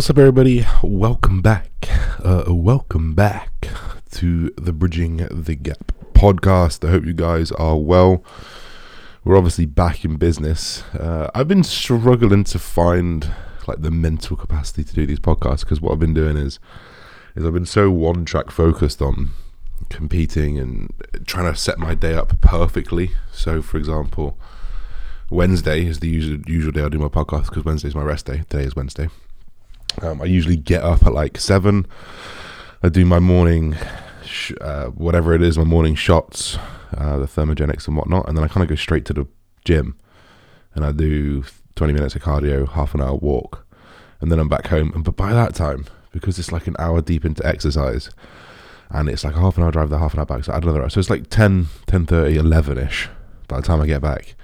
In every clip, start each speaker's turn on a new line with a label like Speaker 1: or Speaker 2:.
Speaker 1: What's up, everybody? Welcome back. Uh, welcome back to the Bridging the Gap podcast. I hope you guys are well. We're obviously back in business. Uh, I've been struggling to find like the mental capacity to do these podcasts because what I've been doing is is I've been so one track focused on competing and trying to set my day up perfectly. So, for example, Wednesday is the usual usual day I do my podcast because Wednesday is my rest day. Today is Wednesday. Um, I usually get up at like seven. I do my morning, sh- uh, whatever it is, my morning shots, uh, the thermogenics and whatnot, and then I kind of go straight to the gym, and I do twenty minutes of cardio, half an hour walk, and then I'm back home. And but by that time, because it's like an hour deep into exercise, and it's like half an hour drive, the half an hour back, so I add another hour. So it's like 10, 10 30, 11 ish by the time I get back,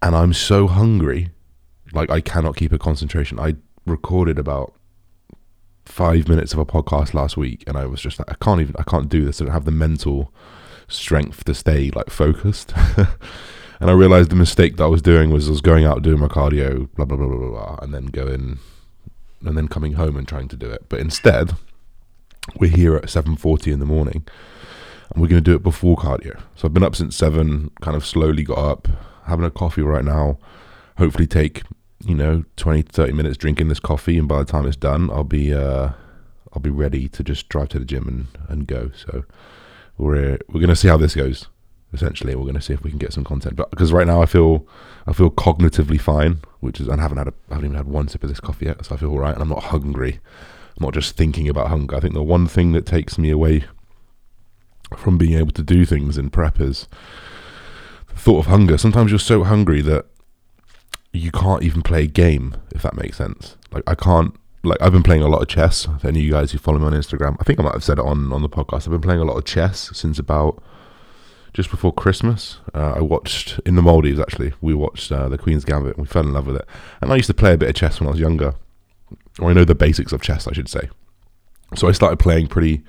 Speaker 1: and I'm so hungry, like I cannot keep a concentration. I recorded about five minutes of a podcast last week and I was just like I can't even I can't do this. I don't have the mental strength to stay like focused. And I realized the mistake that I was doing was I was going out doing my cardio blah blah blah blah blah and then going and then coming home and trying to do it. But instead we're here at 7:40 in the morning and we're going to do it before cardio. So I've been up since 7 kind of slowly got up having a coffee right now hopefully take you know 20 30 minutes drinking this coffee and by the time it's done i'll be uh i'll be ready to just drive to the gym and and go. So we're we're to see how this goes essentially. We're to see if we can get some content. But because right now i feel i feel cognitively fine which is i haven't had a, i haven't even had one sip of this coffee yet so i feel all right and i'm not hungry. I'm not just thinking about hunger. I think the one thing that takes me away from being able to do things in prep is the thought of hunger. Sometimes you're so hungry that you can't even play a game if that makes sense. Like I can't like I've been playing a lot of chess. For any of you guys who follow me on Instagram, I think I might have said it on on the podcast. I've been playing a lot of chess since about just before Christmas. Uh, I watched in the Maldives actually. We watched uh, the Queen's Gambit. and We fell in love with it. And I used to play a bit of chess when I was younger. Or I know the basics of chess, I should say. So I started playing pretty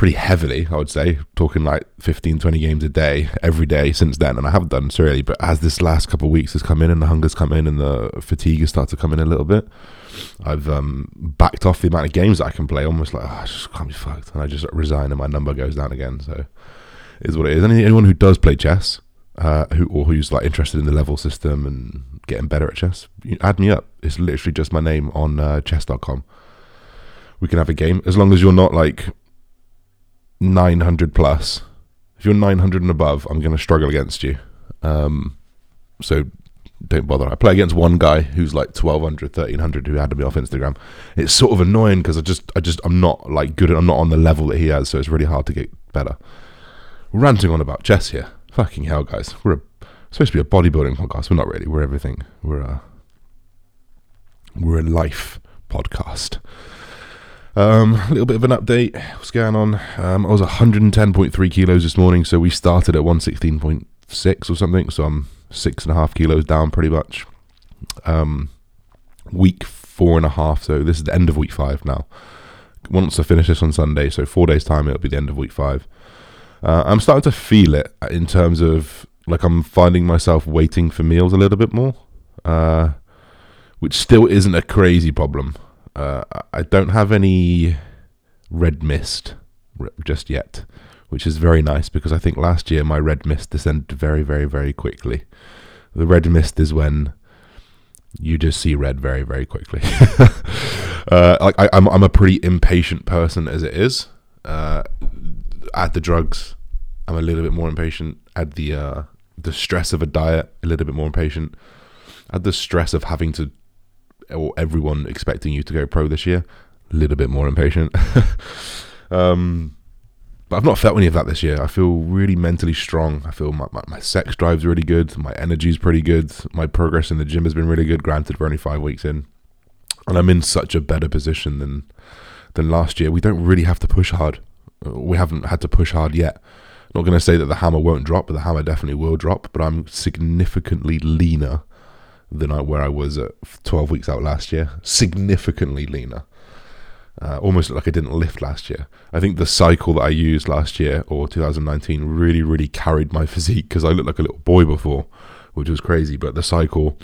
Speaker 1: pretty heavily, I would say, talking like 15, 20 games a day every day since then. And I haven't done so really, but as this last couple of weeks has come in and the hunger's come in and the fatigue has started to come in a little bit, I've um, backed off the amount of games that I can play, almost like, oh, I just can't be fucked. And I just resign and my number goes down again. So is what it is. anyone who does play chess, uh, who or who's like interested in the level system and getting better at chess, add me up. It's literally just my name on uh, chess.com. We can have a game as long as you're not like 900 plus. If you're 900 and above, I'm going to struggle against you. Um, so don't bother. I play against one guy who's like 1200, 1300 who had to be off Instagram. It's sort of annoying because I just, I just, I'm not like good. I'm not on the level that he has, so it's really hard to get better. Ranting on about chess here. Fucking hell, guys. We're a, supposed to be a bodybuilding podcast. We're not really. We're everything. We're a, we're a life podcast. Um, a little bit of an update. What's going on? Um, I was 110.3 kilos this morning, so we started at 116.6 or something. So I'm six and a half kilos down, pretty much. Um, week four and a half. So this is the end of week five now. Once I finish this on Sunday, so four days time, it'll be the end of week five. Uh, I'm starting to feel it in terms of like I'm finding myself waiting for meals a little bit more, uh, which still isn't a crazy problem. Uh, I don't have any red mist just yet, which is very nice because I think last year my red mist descended very, very, very quickly. The red mist is when you just see red very, very quickly. uh, like I, am I'm, I'm a pretty impatient person as it is. Uh, add the drugs, I'm a little bit more impatient. Add the uh, the stress of a diet, a little bit more impatient. Add the stress of having to or everyone expecting you to go pro this year, a little bit more impatient. um, but I've not felt any of that this year. I feel really mentally strong. I feel my, my, my sex drive's really good. My energy's pretty good. My progress in the gym has been really good. Granted, we're only five weeks in, and I'm in such a better position than than last year. We don't really have to push hard. We haven't had to push hard yet. Not going to say that the hammer won't drop, but the hammer definitely will drop. But I'm significantly leaner than I, where I was at 12 weeks out last year. Significantly leaner. Uh, almost like I didn't lift last year. I think the cycle that I used last year or 2019 really, really carried my physique because I looked like a little boy before. which was crazy. But the cycle,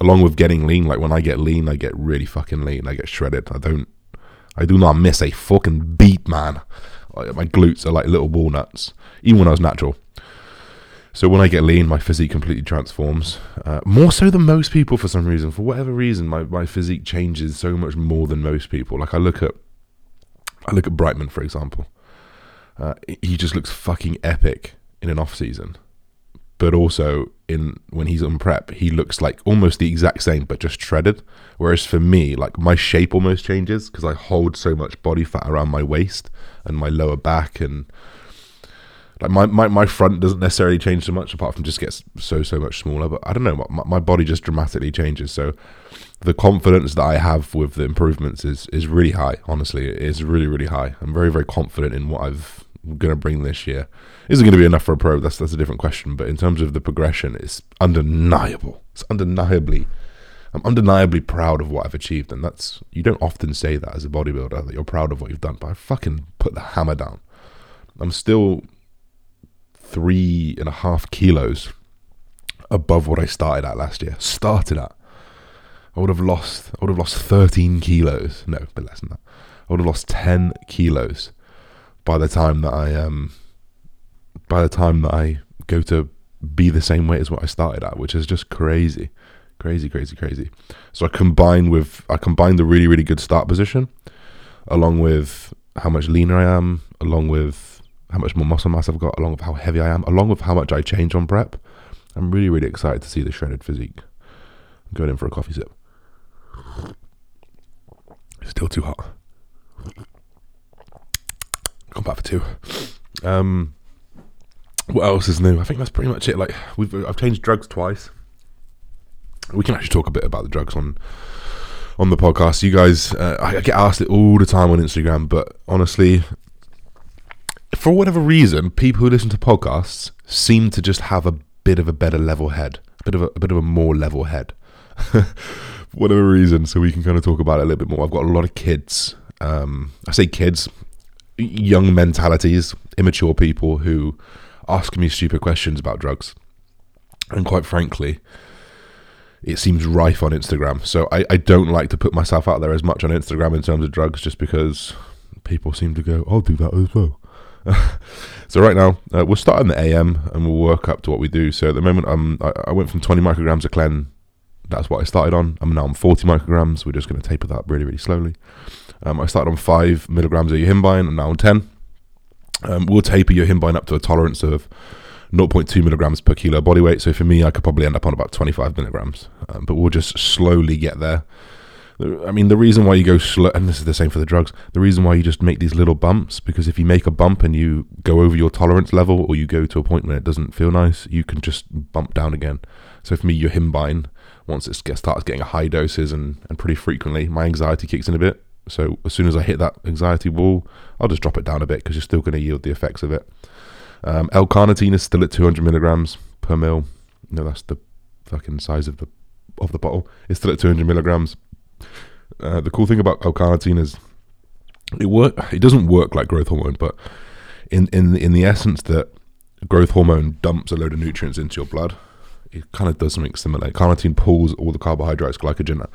Speaker 1: along with getting lean, like when I get lean, I get really fucking lean. I get shredded. I don't, I do not miss a fucking beat, man. My glutes are like little walnuts, even when I was natural. So when I get lean, my physique completely transforms. Uh, more so than most people for some reason. For whatever reason, my, my physique changes so much more than most people. Like I look at, I look at Brightman for example. Uh, he just looks fucking epic in an off season, but also in when he's on prep, he looks like almost the exact same, but just shredded. Whereas for me, like my shape almost changes because I hold so much body fat around my waist and my lower back and like my, my, my front doesn't necessarily change so much apart from just gets so so much smaller but i don't know my, my body just dramatically changes. So the confidence that i have with the improvements is is really high honestly. It is really really high. I'm very very confident in what i've going to bring this year. Is it going to be enough for a pro? That's that's a different question but in terms of the progression it's undeniable. It's undeniably i'm undeniably proud of what i've achieved and that's you don't often say that as a bodybuilder that you're proud of what you've done but i fucking put the hammer down. I'm still three and a half kilos above what I started at last year. Started at. I would have lost. I would have lost 13 kilos. No, but less than that. I would have lost 10 kilos by the time that I um. By the time that I go to be the same weight as what I started at, which is just crazy, crazy, crazy, crazy. So I combine with I combine the really, really good start position, along with how much leaner I am, along with how much more muscle mass I've got, along with how heavy I am, along with how much I change on prep. I'm really, really excited to see the shredded physique. I'm going in for a coffee sip. Still too hot. Come back for two. Um, what else is new? I think that's pretty much it. Like we've, I've changed drugs twice. We can actually talk a bit about the drugs on on the podcast. You guys, uh, I get asked it all the time on Instagram, but honestly, for whatever reason, people who listen to podcasts seem to just have a bit of a better level head, a bit of a, a bit of a more level head. for whatever reason, so we can kind of talk about it a little bit more. I've got a lot of kids. Um, I say kids, young mentalities, immature people who ask me stupid questions about drugs. And quite frankly, it seems rife on Instagram. So I, I don't like to put myself out there as much on Instagram in terms of drugs just because people seem to go, I'll do that as well. so right now uh, we'll start in the AM and we'll work up to what we do. So at the moment, um, I, I went from 20 micrograms of Clen. That's what I started on. I'm now on 40 micrograms. We're just going to taper that really, really slowly. Um, I started on five milligrams of yohimbine. I'm now on 10. Um, we'll taper yohimbine up to a tolerance of 0.2 milligrams per kilo body weight. So for me, I could probably end up on about 25 milligrams, um, but we'll just slowly get there. I mean, the reason why you go slow, and this is the same for the drugs, the reason why you just make these little bumps, because if you make a bump and you go over your tolerance level or you go to a point where it doesn't feel nice, you can just bump down again. So for me, yohimbine, once it starts getting high doses and, and pretty frequently, my anxiety kicks in a bit. So as soon as I hit that anxiety wall, I'll just drop it down a bit because you're still going to yield the effects of it. Um, L-carnitine is still at 200 milligrams per mil. No, that's the fucking size of the of the bottle. It's still at 200 milligrams. Uh, the cool thing about L-carnitine is it work. It doesn't work like growth hormone, but in in in the essence that growth hormone dumps a load of nutrients into your blood, it kind of does something similar. Carnitine pulls all the carbohydrates, glycogen,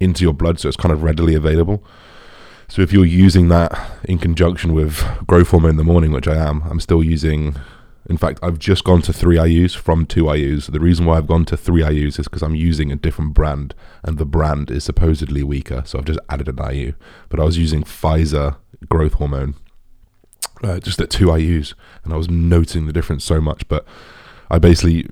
Speaker 1: into your blood, so it's kind of readily available. So if you're using that in conjunction with growth hormone in the morning, which I am, I'm still using in fact, I've just gone to three IUs from two IUs. The reason why I've gone to three IUs is because I'm using a different brand, and the brand is supposedly weaker. So I've just added an IU. But I was using Pfizer growth hormone uh, just at two IUs, and I was noting the difference so much. But I basically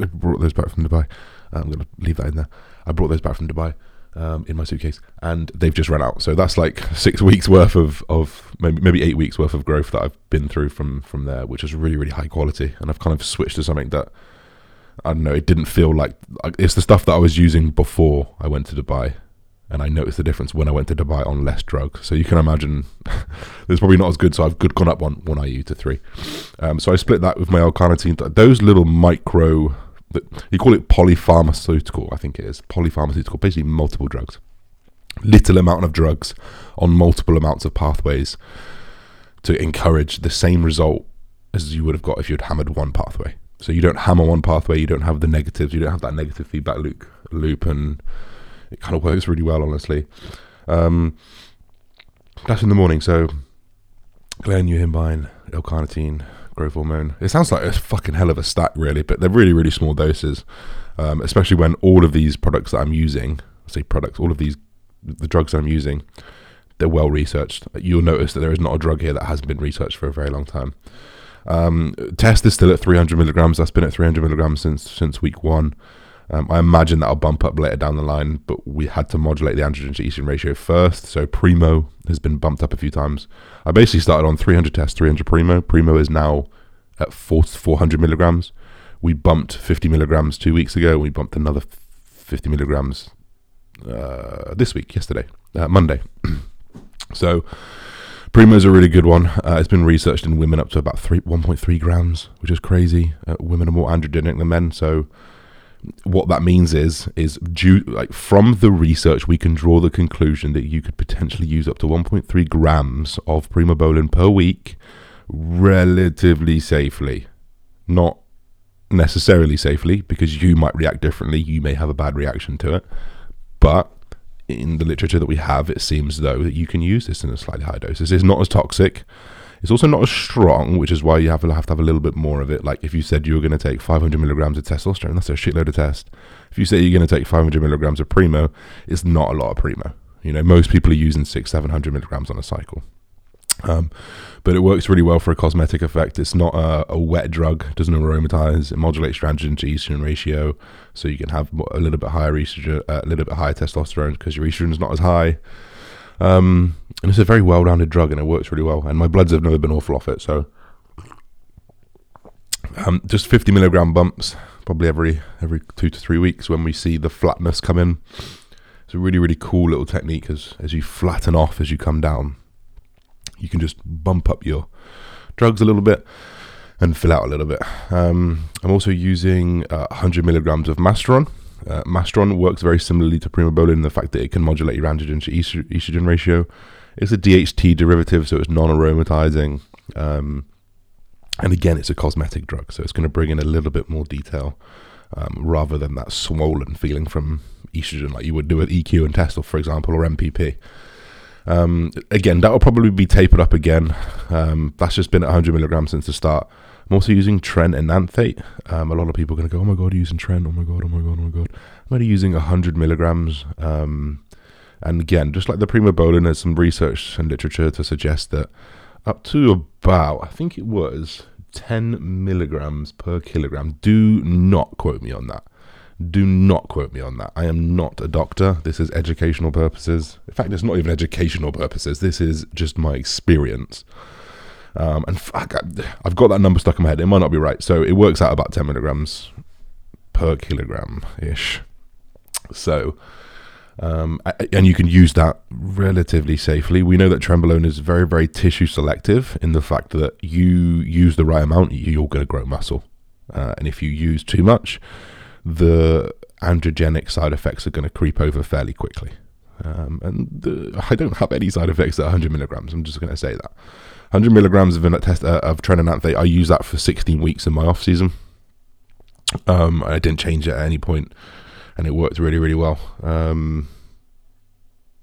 Speaker 1: uh, brought those back from Dubai. I'm going to leave that in there. I brought those back from Dubai um, in my suitcase, and they've just run out. So that's like six weeks worth of, of maybe maybe eight weeks worth of growth that I've been through from from there, which is really really high quality. And I've kind of switched to something that I don't know. It didn't feel like it's the stuff that I was using before I went to Dubai, and I noticed the difference when I went to Dubai on less drugs. So you can imagine it's probably not as good. So I've good gone up one one IU to three. Um, so I split that with my L-carnitine. Those little micro you call it polypharmaceutical, I think it is polypharmaceutical, basically multiple drugs, little amount of drugs on multiple amounts of pathways to encourage the same result as you would have got if you'd hammered one pathway. So you don't hammer one pathway, you don't have the negatives, you don't have that negative feedback loop, loop and it kind of works really well, honestly. Um, that's in the morning. So Clen yohimbine, L-carnitine, growth hormone. It sounds like a fucking hell of a stack, really, but they're really, really small doses. Um, especially when all of these products that I'm using, I say products, all of these the drugs that I'm using, they're well researched. You'll notice that there is not a drug here that hasn't been researched for a very long time. Um, test is still at 300 milligrams. That's been at 300 milligrams since since week one. Um, I imagine that'll bump up later down the line, but we had to modulate the androgen to estrogen ratio first. So Primo has been bumped up a few times. I basically started on 300 tests, 300 Primo. Primo is now at 400 milligrams. We bumped 50 milligrams two weeks ago. We bumped another 50 milligrams uh, this week, yesterday, uh, Monday. so Primo is a really good one. Uh, it's been researched in women up to about three, 1.3 grams, which is crazy. Uh, women are more androgenic than men, so what that means is is due like from the research we can draw the conclusion that you could potentially use up to 1.3 grams of primobolan per week relatively safely. Not necessarily safely because you might react differently. You may have a bad reaction to it. But in the literature that we have it seems though that you can use this in a slightly higher dose. This is not as toxic it's also not as strong, which is why you have to have to have a little bit more of it. Like if you said you were going to take 500 milligrams of testosterone, that's a shitload of test. If you say you're going to take 500 milligrams of primo, it's not a lot of primo. You know, most people are using six, 700 milligrams on a cycle. Um, but it works really well for a cosmetic effect. It's not a, a wet drug, doesn't aromatize. It modulates androgen to estrogen ratio, so you can have a little bit higher estrogen, uh, a little bit higher testosterone because your estrogen is not as high. Um, and it's a very well-rounded drug, and it works really well. And my bloods have never been awful off it, so um, just 50 milligram bumps, probably every every two to three weeks when we see the flatness come in. It's a really really cool little technique as as you flatten off as you come down. You can just bump up your drugs a little bit and fill out a little bit. Um, I'm also using uh, 100 milligrams of Masteron. Uh, Masteron works very similarly to Primobolan in the fact that it can modulate your androgen to estrogen ratio. It's a DHT derivative, so it's non-aromatizing. Um, and again, it's a cosmetic drug, so it's going to bring in a little bit more detail um, rather than that swollen feeling from estrogen like you would do with EQ and Tesla, for example, or NPP. Um, again, that will probably be tapered up again. Um, that's just been at 100 milligrams since the start. I'm also using Tren enanthate. Um, a lot of people are going to go, oh my god, using Tren. Oh my god, oh my god, oh my god. I'm only using 100 milligrams. Um, and again, just like the prima Primobolan, there's some research and literature to suggest that up to about, I think it was 10 milligrams per kilogram. Do not quote me on that. Do not quote me on that. I am not a doctor. This is educational purposes. In fact, it's not even educational purposes. This is just my experience. Um, and fuck, I've got that number stuck in my head. It might not be right. So it works out about 10 milligrams per kilogram ish. So um, and you can use that relatively safely. We know that trenbolone is very, very tissue selective in the fact that you use the right amount, you're going to grow muscle. Uh, and if you use too much, the androgenic side effects are going to creep over fairly quickly. Um, and the, I don't have any side effects at 100 milligrams. I'm just going to say that. 100 milligrams of, test, uh, of tren enanthate, I use that for 16 weeks in my off season. Um, I didn't change it at any point and it worked really, really well. Um,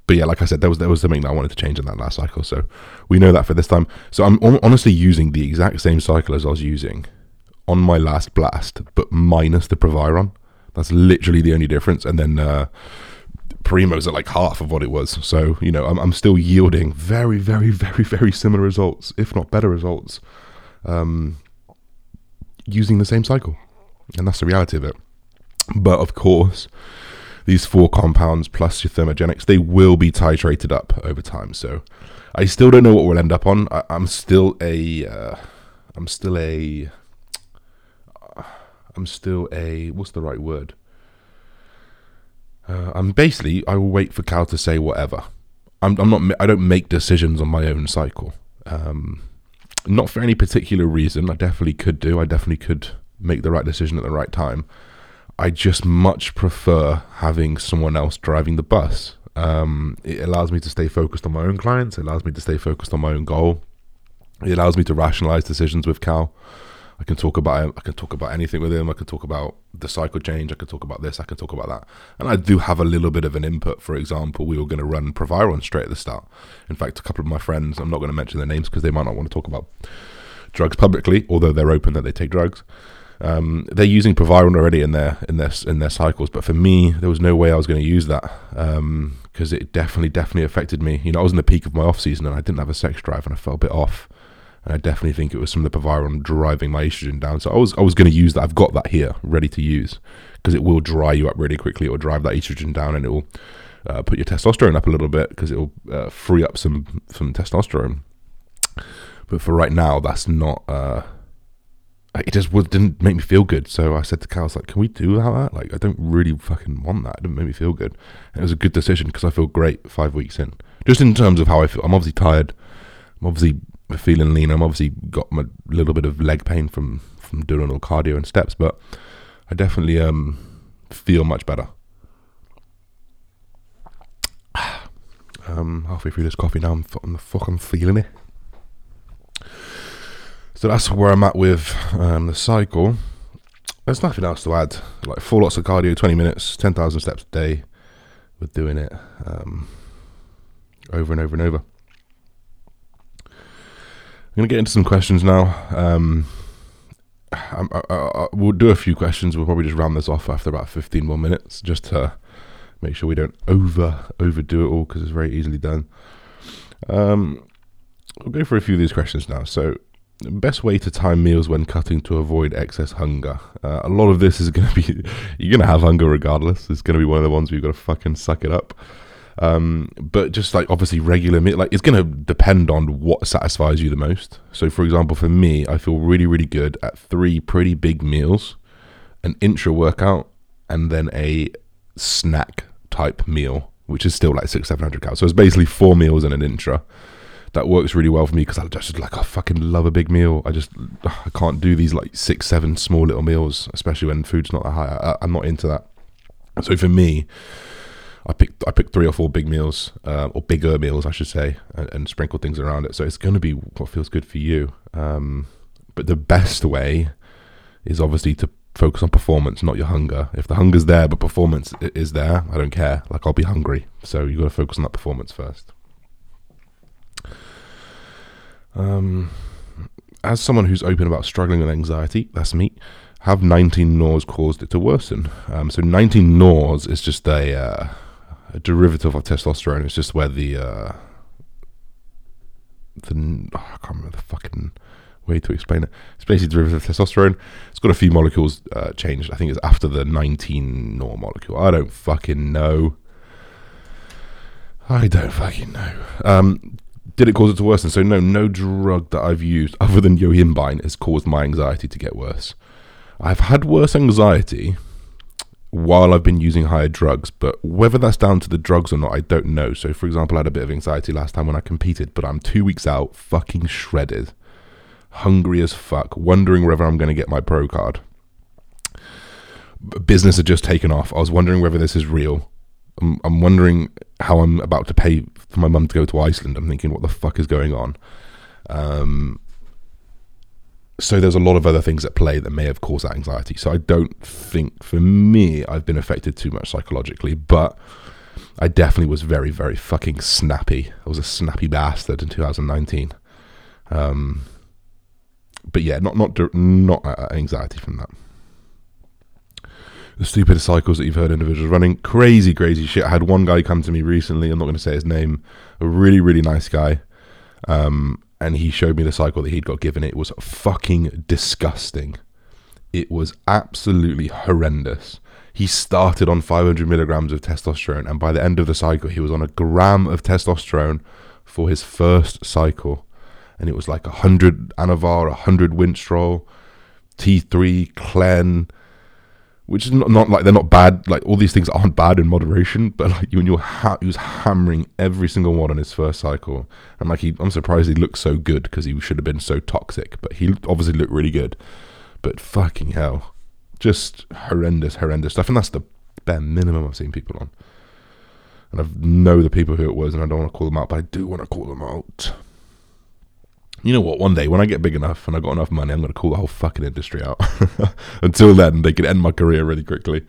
Speaker 1: but yeah, like I said, there was there was something that I wanted to change in that last cycle, so we know that for this time. So I'm honestly using the exact same cycle as I was using on my last blast, but minus the Proviron. That's literally the only difference. And then uh, Primo's at like half of what it was. So you know, I'm I'm still yielding very, very, very, very similar results, if not better results, um, using the same cycle, and that's the reality of it. But of course, these four compounds plus your thermogenics, they will be titrated up over time. So I still don't know what we'll end up on. I, am still a, uh, still a, I'm still a, what's the right word? Uh, I'm basically, I will wait for Cal to say whatever. I'm, I'm not, I don't make decisions on my own cycle. Um, not for any particular reason. I definitely could do. I definitely could make the right decision at the right time. I just much prefer having someone else driving the bus. Um, it allows me to stay focused on my own clients. It allows me to stay focused on my own goal. It allows me to rationalize decisions with Cal. I can talk about. I can talk about anything with him. I can talk about the cycle change. I can talk about this. I can talk about that. And I do have a little bit of an input. For example, we were going to run Proviron straight at the start. In fact, a couple of my friends, I'm not going to mention their names because they might not want to talk about drugs publicly, although they're open that they take drugs. Um, they're using Proviron already in their in their in their cycles, but for me, there was no way I was going to use that because um, it definitely definitely affected me. You know, I was in the peak of my off season and I didn't have a sex drive and I felt a bit off. And I definitely think it was of the Proviron driving my estrogen down. So I was I was going to use that. I've got that here ready to use because it will dry you up really quickly. It will drive that estrogen down and it will uh, put your testosterone up a little bit because it will uh, free up some some testosterone. But for right now, that's not. Uh, it just didn't make me feel good. So I said to Cal, I was like, "Can we do that? Like, I don't really fucking want that. It didn't make me feel good." And it was a good decision because I feel great five weeks in. Just in terms of how I feel, I'm obviously tired. I'm obviously feeling lean. I'm obviously got a little bit of leg pain from from doing all cardio and steps, but I definitely um feel much better. um, halfway through this coffee now, I'm, I'm fucking feeling it. So that's where I'm at with um, the cycle. There's nothing else to add. Like four lots of cardio, 20 minutes, 10,000 steps a day. We're doing it um, over and over and over. I'm going to get into some questions now. Um, I, I, I, we'll do a few questions. We'll probably just round this off after about 15 more minutes just to make sure we don't over overdo it all because it's very easily done. Um, we'll go for a few of these questions now. So, best way to time meals when cutting to avoid excess hunger. Uh, a lot of this is going to be you're going to have hunger regardless. It's going to be one of the ones where you've got to fucking suck it up. Um, but just like obviously regular meal, like it's going to depend on what satisfies you the most. So, for example, for me, I feel really, really good at three pretty big meals, an intra workout, and then a snack type meal, which is still like six, seven hundred calories. So it's basically four meals and an intra that works really well for me because I just like I fucking love a big meal. I just I can't do these like six, seven small little meals, especially when food's not that high. I, I'm not into that. So for me, I picked I picked three or four big meals uh, or bigger meals, I should say, and, and sprinkle things around it. So it's going to be what feels good for you. Um, but the best way is obviously to focus on performance, not your hunger. If the hunger's there but performance is there, I don't care. Like I'll be hungry, so you got to focus on that performance first. Um, as someone who's open about struggling with anxiety, that's me. Have 19 NORs caused it to worsen? Um, so 19 NORs is just a, uh, a, derivative of testosterone. It's just where the uh, the oh, I can't remember the fucking way to explain it. It's basically derivative of testosterone. It's got a few molecules uh, changed. I think it's after the 19 NOR molecule. I don't fucking know. I don't fucking know. Um, did it cause it to worsen? So no, no drug that I've used other than yohimbine has caused my anxiety to get worse. I've had worse anxiety while I've been using higher drugs, but whether that's down to the drugs or not, I don't know. So, for example, I had a bit of anxiety last time when I competed, but I'm two weeks out, fucking shredded, hungry as fuck, wondering whether I'm going to get my pro card. Business had just taken off. I was wondering whether this is real. I'm, I'm wondering how I'm about to pay for my mum to go to Iceland. I'm thinking, what the fuck is going on? Um, so there's a lot of other things at play that may have caused that anxiety. So I don't think, for me, I've been affected too much psychologically, but I definitely was very, very fucking snappy. I was a snappy bastard in 2019. Um, but yeah, not not not anxiety from that the stupid cycles that you've heard individuals running. Crazy, crazy shit. I had one guy come to me recently. I'm not going to say his name. A really, really nice guy. Um, and he showed me the cycle that he'd got given. It was fucking disgusting. It was absolutely horrendous. He started on 500 milligrams of testosterone, and by the end of the cycle, he was on a gram of testosterone for his first cycle. And it was like 100 Anavar, 100 Winstrol, T3, Clen, which is not, not like they're not bad. Like all these things aren't bad in moderation, but like when you're ha- he was hammering every single one on his first cycle, and like he, I'm surprised he looked so good because he should have been so toxic, but he obviously looked really good. But fucking hell, just horrendous, horrendous stuff, and that's the bare minimum I've seen people on. And I know the people who it was, and I don't want to call them out, but I do want to call them out. You know what? One day when I get big enough and I got enough money, I'm going to call the whole fucking industry out. Until then, they can end my career really quickly.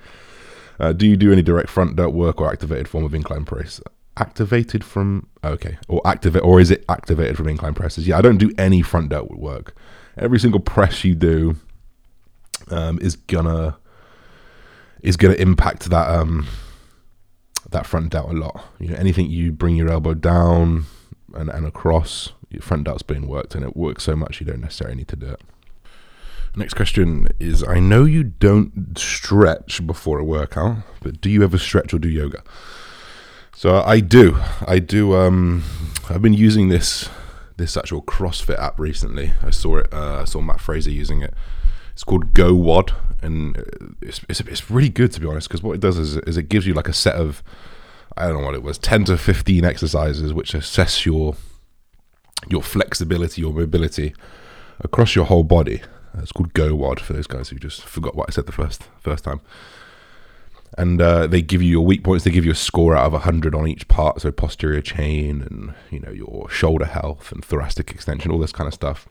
Speaker 1: Uh, do you do any direct front delt work or activated form of incline press? Activated from okay, or activate, or is it activated from incline presses? Yeah, I don't do any front delt work. Every single press you do um, is gonna is gonna impact that um, that front delt a lot. You know, anything you bring your elbow down and, and across, your front delt's being worked, and it works so much you don't necessarily need to do it. Next question is I know you don't stretch before a workout, but do you ever stretch or do yoga? So I do. I do um I've been using this this actual CrossFit app recently. I saw it uh, I saw Mat Fraser using it. It's called Go WOD and it's it's, it's really good to be honest because what it does is, is it gives you like a set of I don't know what it was 10 to 15 exercises which assess your your flexibility, your mobility across your whole body it's called Go WOD for those guys who just forgot what I said the first first time. And uh, they give you your weak points. They give you a score out of hundred on each part, so posterior chain and you know your shoulder health and thoracic extension, all this kind of stuff.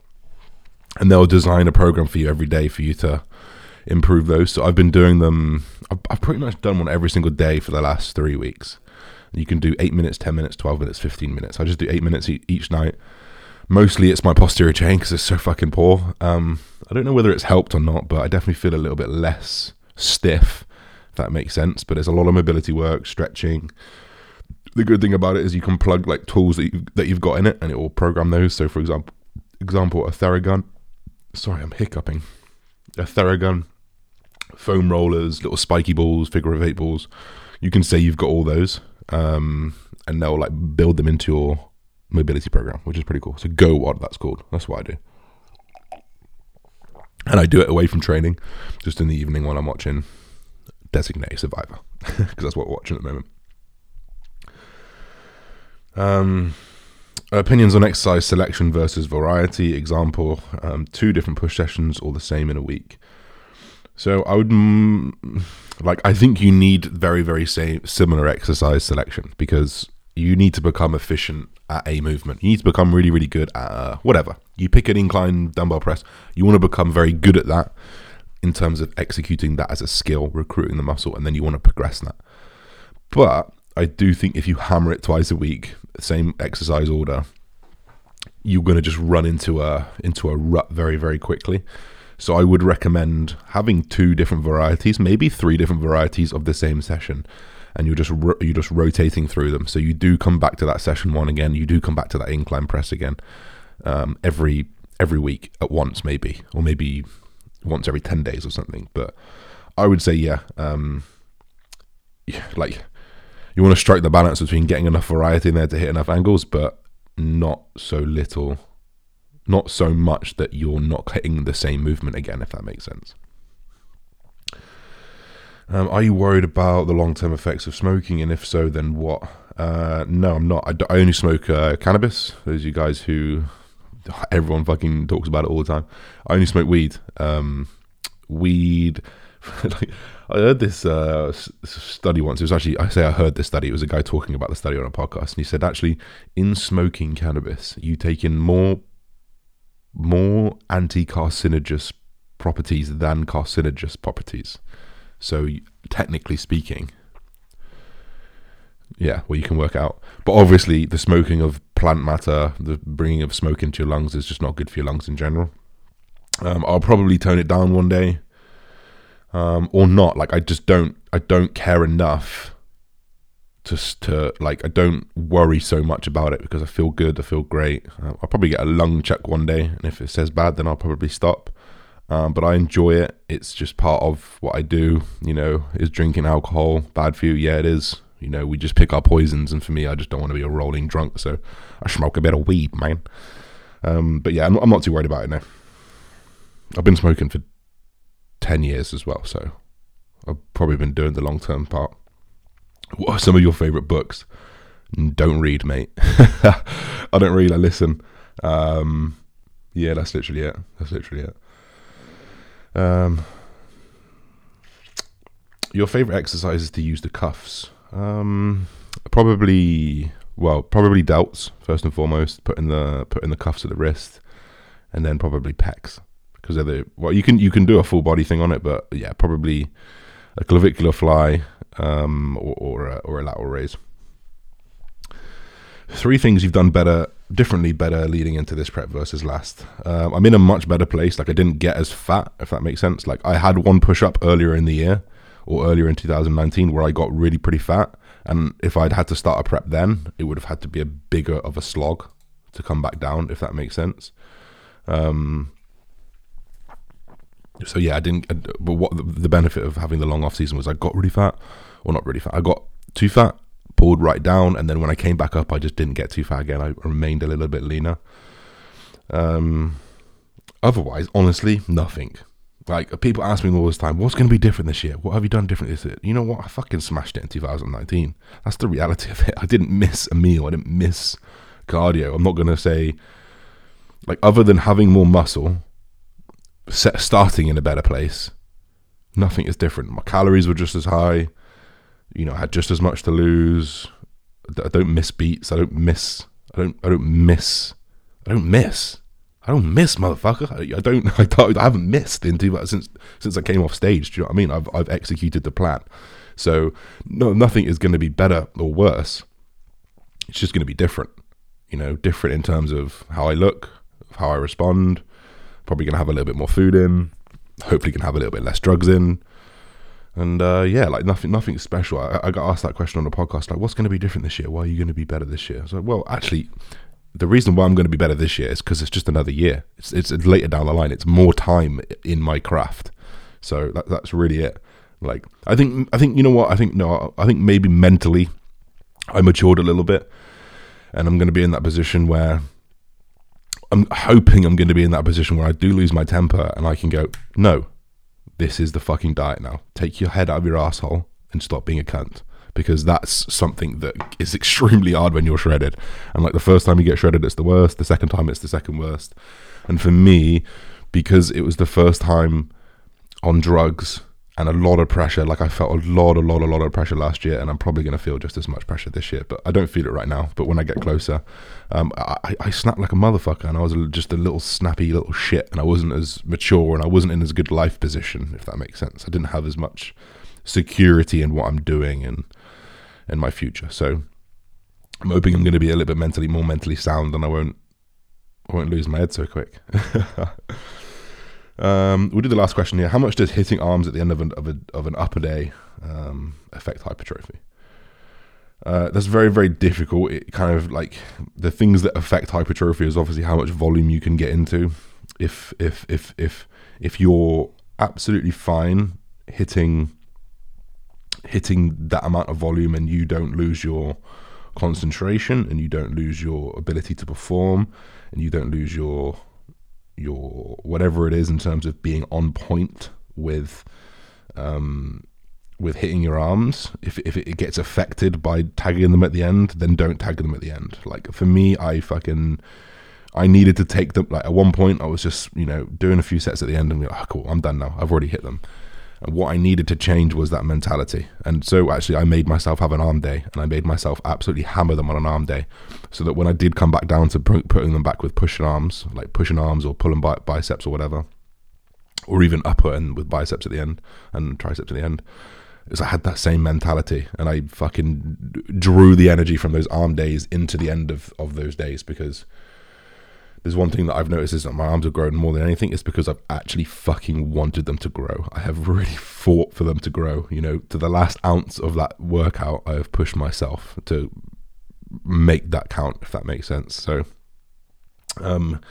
Speaker 1: And they'll design a program for you every day for you to improve those. So I've been doing them. I've, I've pretty much done one every single day for the last three weeks. You can do eight minutes, ten minutes, twelve minutes, fifteen minutes. I just do eight minutes each night Mostly it's my posterior chain because it's so fucking poor. Um, I don't know whether it's helped or not, but I definitely feel a little bit less stiff, if that makes sense. But there's a lot of mobility work, stretching. The good thing about it is you can plug like tools that, you, that you've got in it and it will program those. So, for example, example, a Theragun. Sorry, I'm hiccuping. A Theragun, foam rollers, little spiky balls, figure of eight balls. You can say you've got all those, um, and they'll like build them into your mobility program, which is pretty cool. So Go WOD, that's called. That's what I do. And I do it away from training, just in the evening while I'm watching Designated Survivor, because that's what we're watching at the moment. Um, opinions on exercise selection versus variety. Example: um, two different push sessions, all the same in a week. So I would mm, like. I think you need very, very same similar exercise selection because you need to become efficient at a movement. You need to become really, really good at uh, whatever. You pick an incline dumbbell press, you want to become very good at that in terms of executing that as a skill, recruiting the muscle, and then you want to progress that. But I do think if you hammer it twice a week, same exercise order, you're going to just run into a into a rut very, very quickly. So I would recommend having two different varieties, maybe three different varieties of the same session and you're just ro- you're just rotating through them. So you do come back to that session one again. You do come back to that incline press again um, every every week at once, maybe, or maybe once every ten days or something. But I would say, yeah, um, yeah like you want to strike the balance between getting enough variety in there to hit enough angles, but not so little, not so much that you're not hitting the same movement again, if that makes sense. Um, are you worried about the long term effects of smoking? And if so, then what? Uh, no, I'm not. I, I only smoke uh, cannabis. Those you guys who everyone fucking talks about it all the time. I only smoke weed. Um, weed. like, I heard this uh, study once. It was actually, I say I heard this study. It was a guy talking about the study on a podcast, and he said actually, in smoking cannabis, you take in more more anti-carcinogenous properties than carcinogenous properties. So technically speaking, yeah, well, you can work out. But obviously, the smoking of plant matter, the bringing of smoke into your lungs is just not good for your lungs in general. Um, I'll probably tone it down one day, um, or not. Like I just don't, I don't care enough to to like I don't worry so much about it because I feel good, I feel great. Uh, I'll probably get a lung check one day, and if it says bad, then I'll probably stop. Um, but I enjoy it. It's just part of what I do. You know, is drinking alcohol bad for you? Yeah, it is. You know, we just pick our poisons, and for me, I just don't want to be a rolling drunk, so I smoke a bit of weed, man. Um, but yeah, I'm, I'm not too worried about it now. I've been smoking for ten years as well, so I've probably been doing the long term part. What are some of your favorite books? Don't read, mate. I don't read. I listen. Um, yeah, that's literally it. That's literally it. Um, your favorite exercise is to use the cuffs. Um, probably, well, probably delts first and foremost. Putting the putting the cuffs at the wrist. and then probably pecs because they're the well you can you can do a full body thing on it, but yeah, probably a clavicular fly um, or or a, or a lateral raise. Three things you've done better, differently better leading into this prep versus last. Um, I'm in a much better place. Like I didn't get as fat, if that makes sense. Like I had one push up earlier in the year or earlier in 2019 where I got really pretty fat. And if I'd had to start a prep then, it would have had to be a bigger of a slog to come back down, if that makes sense. Um, so yeah, I didn't. But what the, benefit of having the long off season was I got really fat, or not really fat. I got too fat, pulled right down, and then when I came back up, I just didn't get too fat again. I remained a little bit leaner. Um, otherwise, honestly, nothing. Like people ask me all this time, what's going to be different this year? What have you done different this year? You know what? I fucking smashed it in 2019. That's the reality of it. I didn't miss a meal. I didn't miss cardio. I'm not going to say, like, other than having more muscle, starting in a better place, nothing is different. My calories were just as high. You know, I had just as much to lose. I don't miss beats. I don't miss. I don't. I don't miss. I don't miss. I don't miss, motherfucker. I, I don't. I, don't, I haven't missed in two since since I came off stage. Do you know what I mean? I've I've executed the plan. So no, nothing is going to be better or worse. It's just going to be different. You know, different in terms of how I look, how I respond. Probably to have a little bit more food in. Hopefully, can have a little bit less drugs in. And uh, yeah, like nothing, nothing special. I, I, got asked that question on the podcast, like, what's going to be different this year? Why are you going to be better this year? I was like, well, actually, the reason why I'm going to be better this year is because it's just another year. It's, it's later down the line. It's more time in my craft. So that, that's really it. Like, I think, I think, you know what? I think, no, I think maybe mentally I matured a little bit and I'm going to be in that position where I'm hoping I'm going to be in that position where I do lose my temper and I can go, no, this is the fucking diet now. Take your head out of your asshole and stop being a cunt. Because that's something that is extremely hard when you're shredded. And like the first time you get shredded, it's the worst. The second time, it's the second worst. And for me, because it was the first time on drugs and a lot of pressure. Like I felt a lot, a lot, a lot of pressure last year, and I'm probably going to feel just as much pressure this year. But I don't feel it right now. But when I get closer, um, I, I snapped like a motherfucker, and I was just a little snappy little shit, and I wasn't as mature, and I wasn't in as good life position, if that makes sense. I didn't have as much security in what I'm doing and in my future. So I'm hoping I'm going to be a little bit mentally more mentally sound, and I won't I won't lose my head so quick. Um, we'll do the last question here. How much does hitting arms at the end of an, of, a, of an upper day um, affect hypertrophy? Uh, that's very, very difficult. It kind of like the things that affect hypertrophy is obviously how much volume you can get into. If if if if if you're absolutely fine hitting hitting that amount of volume and you don't lose your concentration and you don't lose your ability to perform and you don't lose your your whatever it is in terms of being on point with um, with hitting your arms. If if it gets affected by tagging them at the end, then don't tag them at the end. Like for me, I fucking I needed to take them. Like at one point, I was just you know doing a few sets at the end and be like, oh, cool, I'm done now. I've already hit them. And what I needed to change was that mentality. And so actually, I made myself have an arm day, and I made myself absolutely hammer them on an arm day, so that when I did come back down to putting them back with pushing arms, like pushing arms or pulling biceps or whatever, or even upper and with biceps at the end and triceps at the end, is I had that same mentality, and I fucking drew the energy from those arm days into the end of of those days because there's one thing that I've noticed is that my arms have grown more than anything. It's because I've actually fucking wanted them to grow. I have really fought for them to grow. You know, to the last ounce of that workout, I have pushed myself to make that count, if that makes sense. So, um,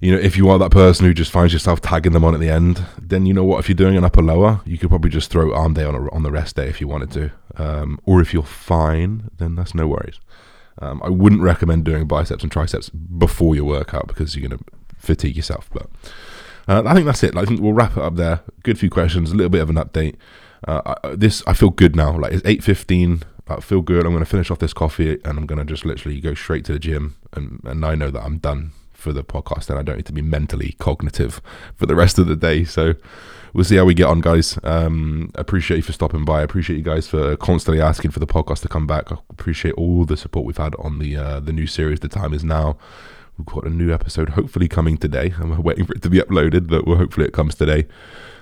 Speaker 1: you know, if you are that person who just finds yourself tagging them on at the end, then you know what? If you're doing an upper lower, you could probably just throw arm day on a, on the rest day if you wanted to. Um, or if you're fine, then that's no worries. Um, I wouldn't recommend doing biceps and triceps before your workout because you're going to fatigue yourself. But uh, I think that's it. I think we'll wrap it up there. Good few questions, a little bit of an update. Uh, I, this I feel good now. Like it's eight fifteen. I feel good. I'm going to finish off this coffee and I'm going to just literally go straight to the gym. And, and I know that I'm done for the podcast and I don't need to be mentally cognitive for the rest of the day. So we'll see how we get on, guys. Um, appreciate you for stopping by. Appreciate you guys for constantly asking for the podcast to come back. I appreciate all the support we've had on the uh, the new series. The time is now. We've got a new episode hopefully coming today. I'm waiting for it to be uploaded, but well, hopefully it comes today.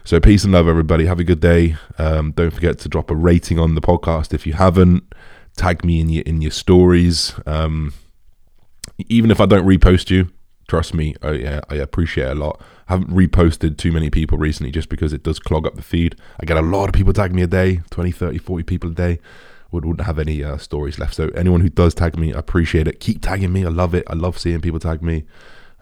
Speaker 1: So peace and love, everybody. Have a good day. Um, don't forget to drop a rating on the podcast if you haven't. Tag me in your in your stories. Um, even if I don't repost you, trust me, I, yeah, I appreciate a lot. I haven't reposted too many people recently just because it does clog up the feed. I get a lot of people tag me a day 20, 30, 40 people a day. Would, wouldn't have any uh, stories left. So, anyone who does tag me, I appreciate it. Keep tagging me. I love it. I love seeing people tag me.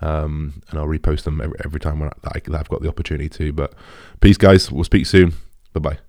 Speaker 1: Um, and I'll repost them every, every time when I, that I've got the opportunity to. But peace, guys. We'll speak soon. Bye bye.